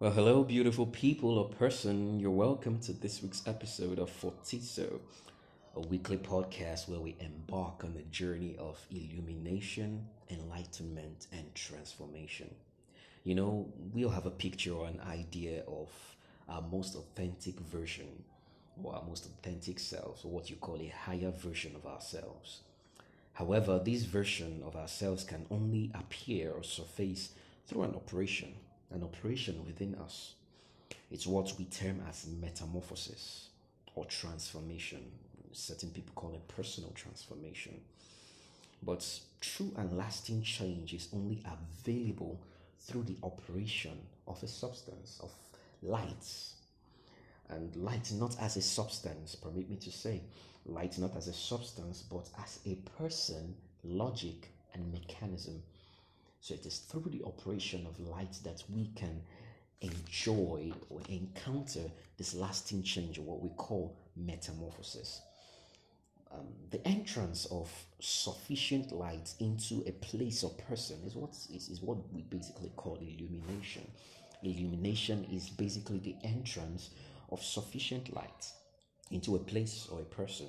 Well, hello, beautiful people or person. You're welcome to this week's episode of Fortizo, a weekly podcast where we embark on the journey of illumination, enlightenment, and transformation. You know, we all have a picture or an idea of our most authentic version or our most authentic selves, or what you call a higher version of ourselves. However, this version of ourselves can only appear or surface through an operation an operation within us. It's what we term as metamorphosis or transformation. Certain people call it personal transformation. But true and lasting change is only available through the operation of a substance, of light. And light not as a substance, permit me to say, light not as a substance, but as a person, logic, and mechanism so it is through the operation of light that we can enjoy or encounter this lasting change, what we call metamorphosis. Um, the entrance of sufficient light into a place or person is what is, is what we basically call illumination. Illumination is basically the entrance of sufficient light into a place or a person.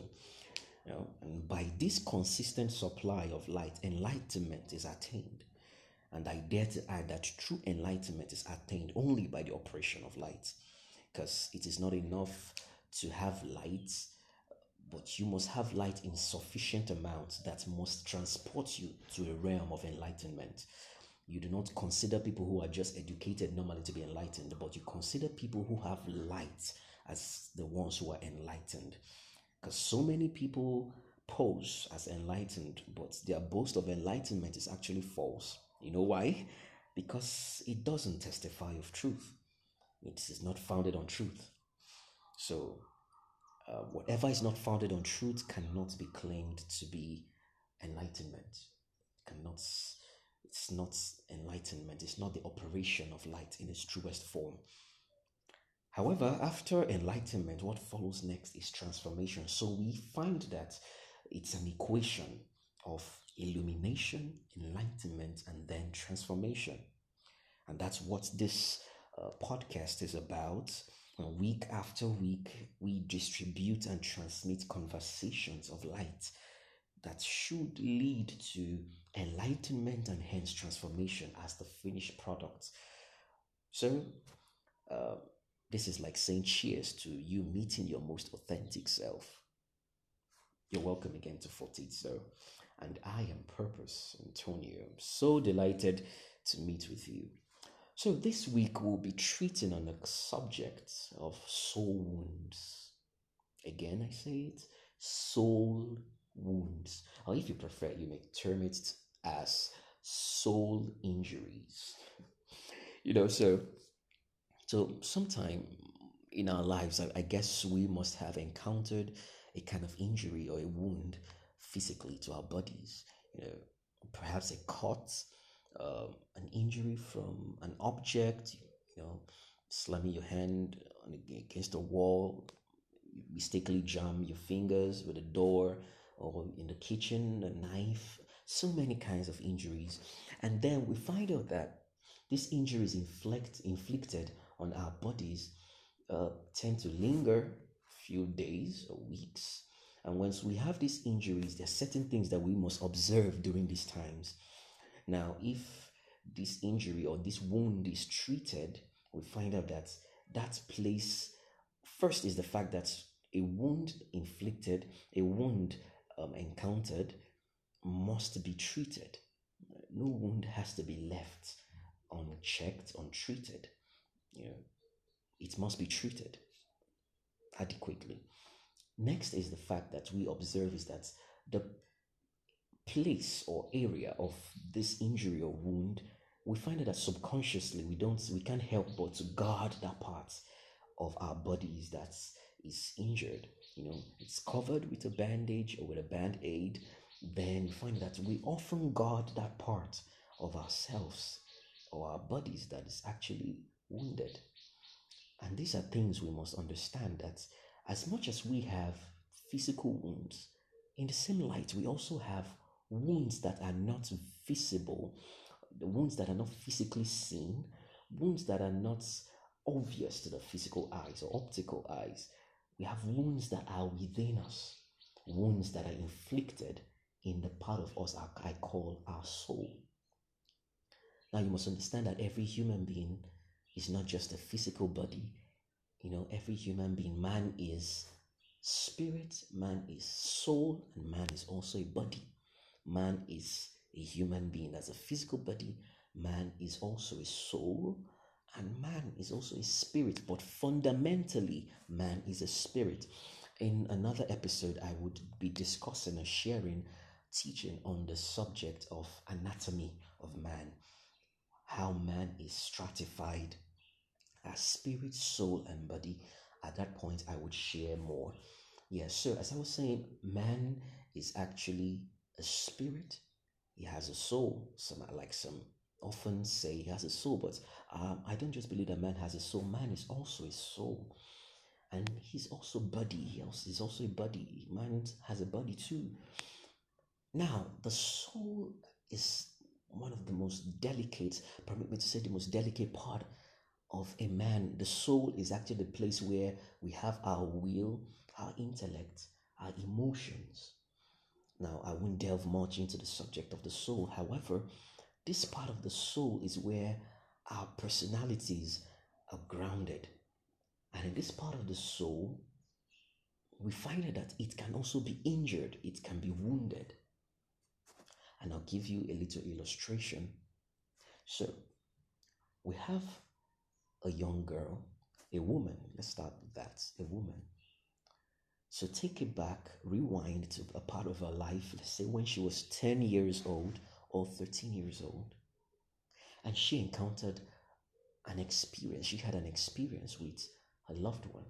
You know, and by this consistent supply of light, enlightenment is attained. And I dare to add that true enlightenment is attained only by the operation of light. Because it is not enough to have light, but you must have light in sufficient amount that must transport you to a realm of enlightenment. You do not consider people who are just educated normally to be enlightened, but you consider people who have light as the ones who are enlightened. Because so many people pose as enlightened, but their boast of enlightenment is actually false. You know why? Because it doesn't testify of truth. It is not founded on truth. So, uh, whatever is not founded on truth cannot be claimed to be enlightenment. Cannot. It's not enlightenment. It's not the operation of light in its truest form. However, after enlightenment, what follows next is transformation. So we find that it's an equation of illumination, enlightenment, and then transformation. And that's what this uh, podcast is about. Uh, week after week, we distribute and transmit conversations of light that should lead to enlightenment and hence transformation as the finished product. So, uh, this is like saying cheers to you meeting your most authentic self. You're welcome again to Fortizo and I am Purpose Antonio. I'm so delighted to meet with you. So, this week we'll be treating on the subject of soul wounds. Again, I say it soul wounds, or if you prefer, you may term it as soul injuries. You know, so so sometime in our lives, I, I guess we must have encountered a kind of injury or a wound physically to our bodies. You know, perhaps a cut, um, an injury from an object. You know, slamming your hand against a wall, mistakenly jam your fingers with a door, or in the kitchen, a knife. So many kinds of injuries, and then we find out that these injuries inflict, inflicted on our bodies uh, tend to linger a few days or weeks and once we have these injuries, there are certain things that we must observe during these times. Now, if this injury or this wound is treated, we find out that that place first is the fact that a wound inflicted, a wound um, encountered, must be treated. No wound has to be left unchecked, untreated. You know, it must be treated adequately. Next is the fact that we observe is that the place or area of this injury or wound, we find that subconsciously we don't we can't help but to guard that part of our bodies that is injured. You know, it's covered with a bandage or with a band aid. Then we find that we often guard that part of ourselves or our bodies that is actually wounded. And these are things we must understand that as much as we have physical wounds, in the same light, we also have wounds that are not visible, the wounds that are not physically seen, wounds that are not obvious to the physical eyes or optical eyes. We have wounds that are within us, wounds that are inflicted in the part of us I call our soul. Now, you must understand that every human being is not just a physical body. You know, every human being, man is spirit, man is soul, and man is also a body. Man is a human being as a physical body, man is also a soul, and man is also a spirit. But fundamentally, man is a spirit. In another episode, I would be discussing and sharing teaching on the subject of anatomy of man, how man is stratified as spirit, soul, and body. At that point, I would share more. Yes, so as I was saying, man is actually a spirit. He has a soul. Some like some often say he has a soul, but um, I don't just believe that man has a soul. Man is also a soul, and he's also body. He also, he's also a body. Man has a body too. Now, the soul is one of the most delicate, permit me to say, the most delicate part of a man. The soul is actually the place where we have our will, our intellect, our emotions. Now, I won't delve much into the subject of the soul. However, this part of the soul is where our personalities are grounded. And in this part of the soul, we find that it can also be injured, it can be wounded. And I'll give you a little illustration. So, we have a young girl, a woman. Let's start with that a woman. So, take it back, rewind to a part of her life, let's say when she was 10 years old or 13 years old. And she encountered an experience, she had an experience with her loved one.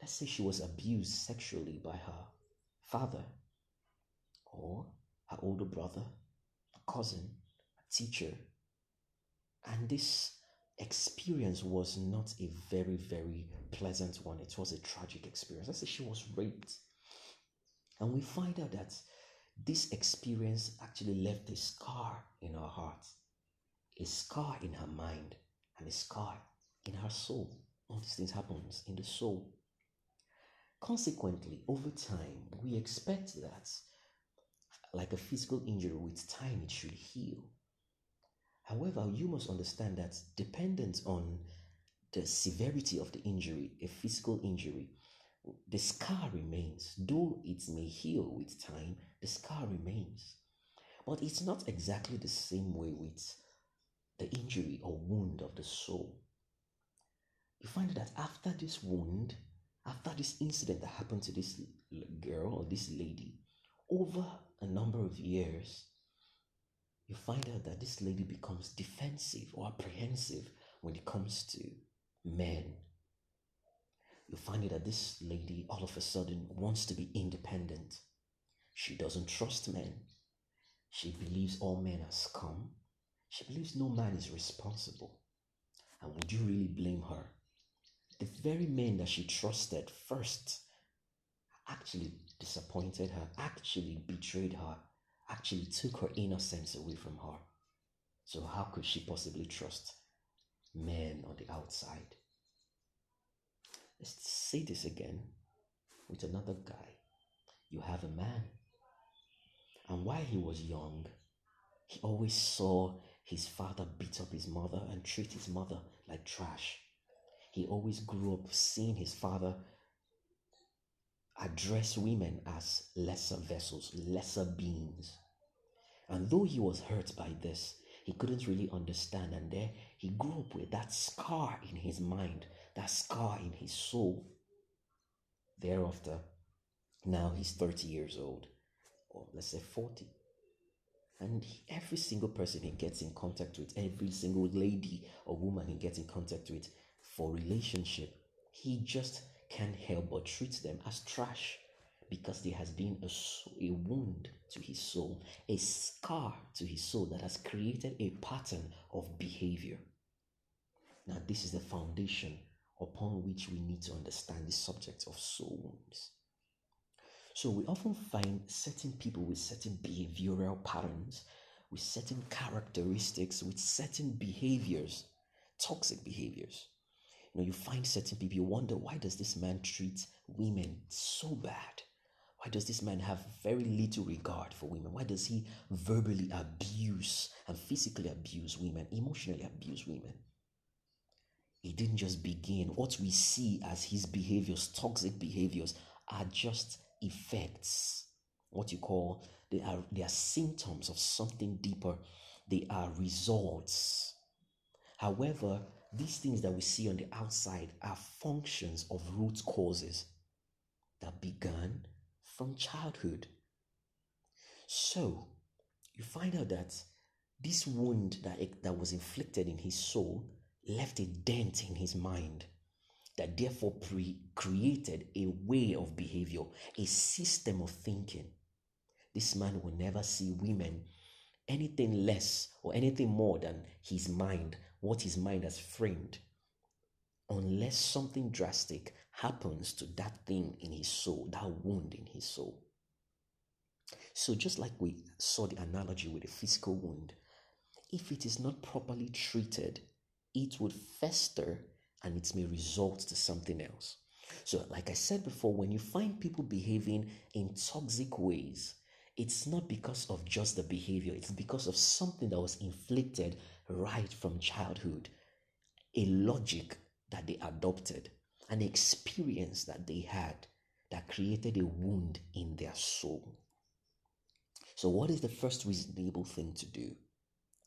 Let's say she was abused sexually by her father or her older brother, a cousin, a teacher. And this experience was not a very, very pleasant one. It was a tragic experience. I say she was raped. And we find out that this experience actually left a scar in her heart, a scar in her mind, and a scar in her soul. All these things happens in the soul. Consequently, over time, we expect that like a physical injury, with time it should heal. However, you must understand that dependent on the severity of the injury, a physical injury, the scar remains. Though it may heal with time, the scar remains. But it's not exactly the same way with the injury or wound of the soul. You find that after this wound, after this incident that happened to this girl or this lady, over a number of years, you find out that this lady becomes defensive or apprehensive when it comes to men. You find out that this lady all of a sudden wants to be independent. She doesn't trust men. She believes all men are scum. She believes no man is responsible. And would you really blame her? The very men that she trusted first actually disappointed her, actually betrayed her, actually took her innocence away from her. So, how could she possibly trust men on the outside? Let's say this again with another guy. You have a man, and while he was young, he always saw his father beat up his mother and treat his mother like trash. He always grew up seeing his father address women as lesser vessels, lesser beings. And though he was hurt by this, he couldn't really understand. And there he grew up with that scar in his mind, that scar in his soul. Thereafter, now he's 30 years old, or let's say 40. And he, every single person he gets in contact with, every single lady or woman he gets in contact with for relationship, he just can't help but treat them as trash because there has been a, a wound to his soul, a scar to his soul that has created a pattern of behavior. Now, this is the foundation upon which we need to understand the subject of soul wounds. So, we often find certain people with certain behavioral patterns, with certain characteristics, with certain behaviors, toxic behaviors. You find certain people, you wonder why does this man treat women so bad? Why does this man have very little regard for women? Why does he verbally abuse and physically abuse women, emotionally abuse women? He didn't just begin. What we see as his behaviors, toxic behaviors, are just effects. What you call they are they are symptoms of something deeper. They are results. However, these things that we see on the outside are functions of root causes that began from childhood. So, you find out that this wound that, that was inflicted in his soul left a dent in his mind that therefore pre- created a way of behavior, a system of thinking. This man will never see women anything less or anything more than his mind, what his mind has framed, unless something drastic happens to that thing in his soul, that wound in his soul. So, just like we saw the analogy with a physical wound, if it is not properly treated, it would fester and it may result to something else. So, like I said before, when you find people behaving in toxic ways, it's not because of just the behavior, it's because of something that was inflicted right from childhood, a logic that they adopted, an experience that they had that created a wound in their soul. So, what is the first reasonable thing to do?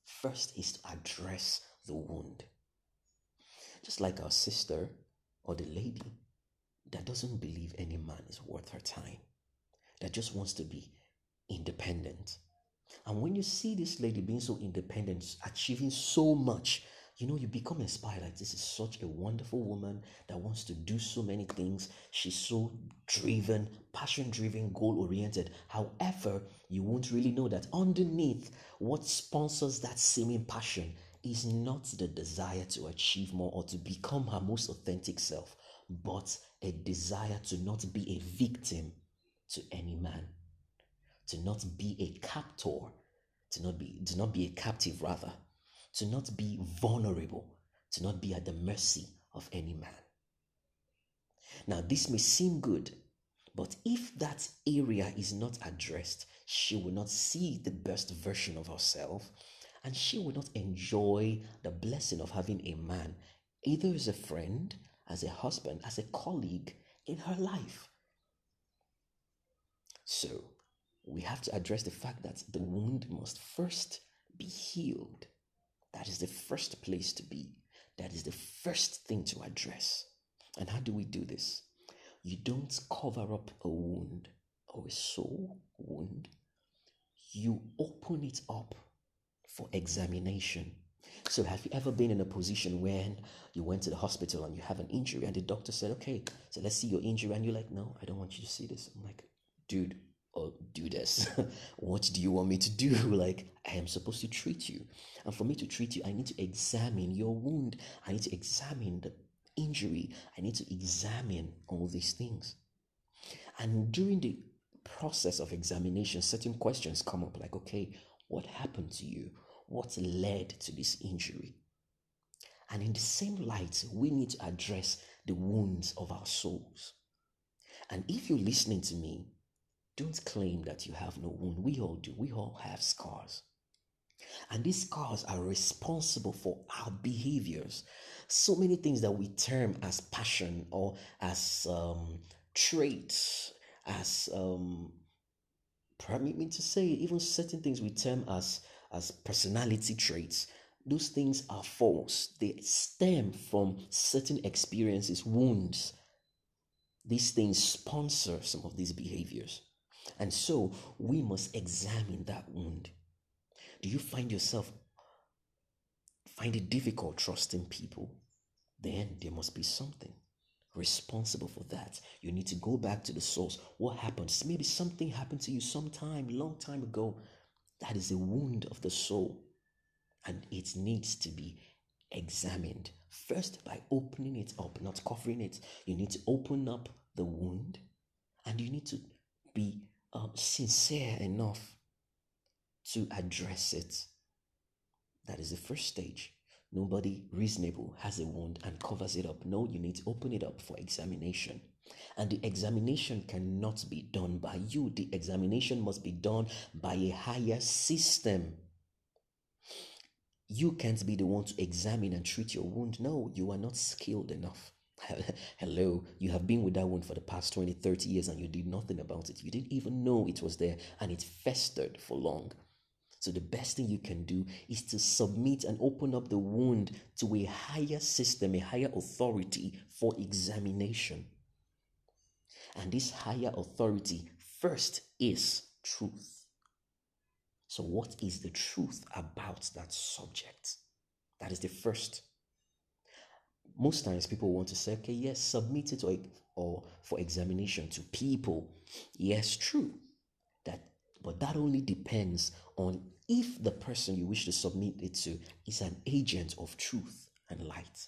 First is to address the wound. Just like our sister or the lady that doesn't believe any man is worth her time, that just wants to be independent. And when you see this lady being so independent, achieving so much, you know, you become inspired. Like, this is such a wonderful woman that wants to do so many things. She's so driven, passion driven, goal oriented. However, you won't really know that underneath what sponsors that seeming passion is not the desire to achieve more or to become her most authentic self, but a desire to not be a victim to any man, to not be a captor, to not be to not be a captive rather, to not be vulnerable, to not be at the mercy of any man. Now, this may seem good, but if that area is not addressed, she will not see the best version of herself and she will not enjoy the blessing of having a man, either as a friend, as a husband, as a colleague in her life. So, we have to address the fact that the wound must first be healed. That is the first place to be. That is the first thing to address. And how do we do this? You don't cover up a wound or a soul wound, you open it up for examination. So, have you ever been in a position when you went to the hospital and you have an injury and the doctor said, Okay, so let's see your injury? And you're like, No, I don't want you to see this. I'm like, Dude, or do this. what do you want me to do? Like, I am supposed to treat you. And for me to treat you, I need to examine your wound. I need to examine the injury. I need to examine all these things. And during the process of examination, certain questions come up like, okay, what happened to you? What led to this injury? And in the same light, we need to address the wounds of our souls. And if you're listening to me, don't claim that you have no wound. We all do. We all have scars. And these scars are responsible for our behaviors. So many things that we term as passion or as um, traits, as um, permit me to say, even certain things we term as as personality traits. Those things are false. They stem from certain experiences, wounds. These things sponsor some of these behaviors. And so we must examine that wound. Do you find yourself find it difficult trusting people? Then there must be something responsible for that. You need to go back to the source. What happened? Maybe something happened to you sometime, long time ago. That is a wound of the soul. And it needs to be examined. First, by opening it up, not covering it. You need to open up the wound and you need to be sincere enough to address it. That is the first stage. Nobody reasonable has a wound and covers it up. No, you need to open it up for examination. And the examination cannot be done by you, the examination must be done by a higher system. You can't be the one to examine and treat your wound. No, you are not skilled enough. Hello, you have been with that wound for the past 20, 30 years and you did nothing about it. You didn't even know it was there and it festered for long. So, the best thing you can do is to submit and open up the wound to a higher system, a higher authority for examination. And this higher authority first is truth. So, what is the truth about that subject? That is the first. Most times people want to say, okay, yes, submit it or, or for examination to people. Yes, true. That but that only depends on if the person you wish to submit it to is an agent of truth and light.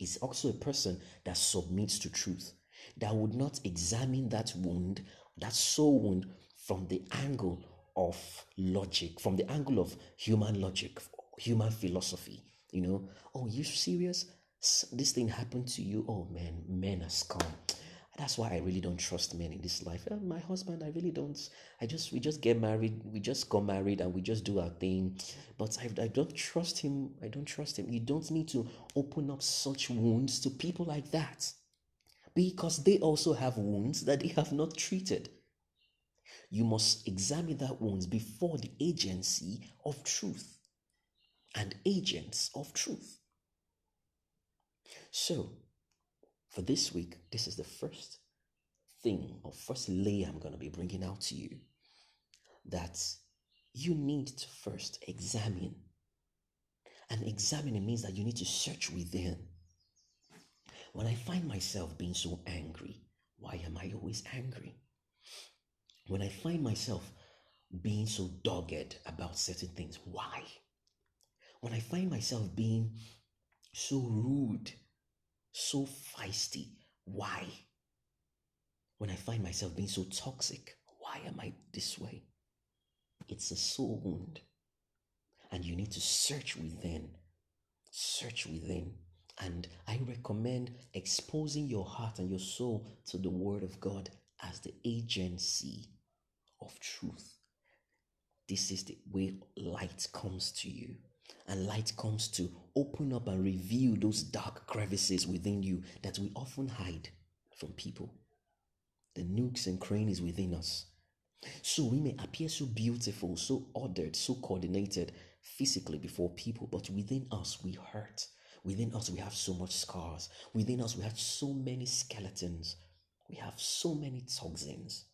Is also a person that submits to truth, that would not examine that wound, that soul wound, from the angle of logic, from the angle of human logic, human philosophy. You know, oh, you serious? This thing happened to you. Oh man, men are scum. That's why I really don't trust men in this life. And my husband, I really don't. I just we just get married, we just got married, and we just do our thing. But I, I don't trust him. I don't trust him. You don't need to open up such wounds to people like that, because they also have wounds that they have not treated. You must examine that wounds before the agency of truth and agents of truth. So, for this week, this is the first thing or first layer I'm going to be bringing out to you that you need to first examine. And examining means that you need to search within. When I find myself being so angry, why am I always angry? When I find myself being so dogged about certain things, why? When I find myself being so rude, so feisty, why? When I find myself being so toxic, why am I this way? It's a soul wound. And you need to search within. Search within. And I recommend exposing your heart and your soul to the Word of God as the agency of truth. This is the way light comes to you. And light comes to open up and reveal those dark crevices within you that we often hide from people. The nooks and crannies within us. So we may appear so beautiful, so ordered, so coordinated physically before people, but within us we hurt. Within us we have so much scars. Within us we have so many skeletons. We have so many toxins.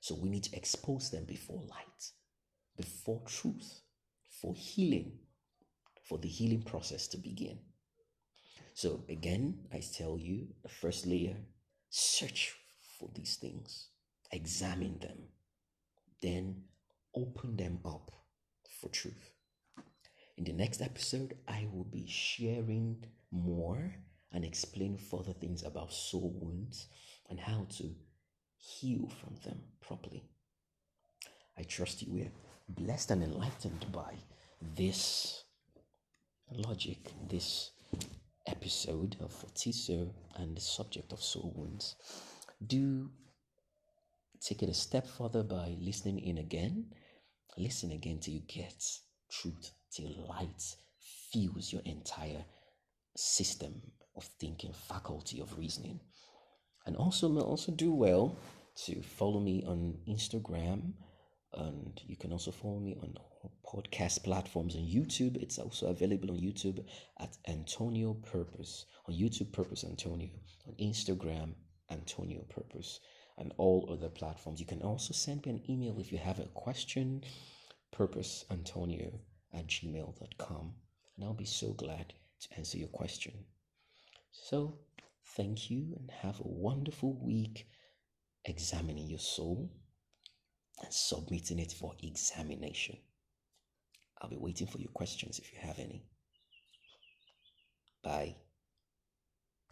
So we need to expose them before light, before truth, for healing, for the healing process to begin. So again, I tell you, the first layer, search for these things, examine them, then open them up for truth. In the next episode, I will be sharing more and explain further things about soul wounds and how to heal from them properly. I trust you were blessed and enlightened by this logic, this episode of Fortizo and the subject of soul wounds. Do take it a step further by listening in again. Listen again till you get truth, till light fills your entire system of thinking, faculty of reasoning. And also, also do well to follow me on Instagram, and you can also follow me on podcast platforms on YouTube. It's also available on YouTube at Antonio Purpose, on YouTube Purpose Antonio, on Instagram Antonio Purpose, and all other platforms. You can also send me an email if you have a question, purposeantonio at gmail.com, and I'll be so glad to answer your question. So, thank you and have a wonderful week examining your soul and submitting it for examination. I'll be waiting for your questions if you have any. Bye.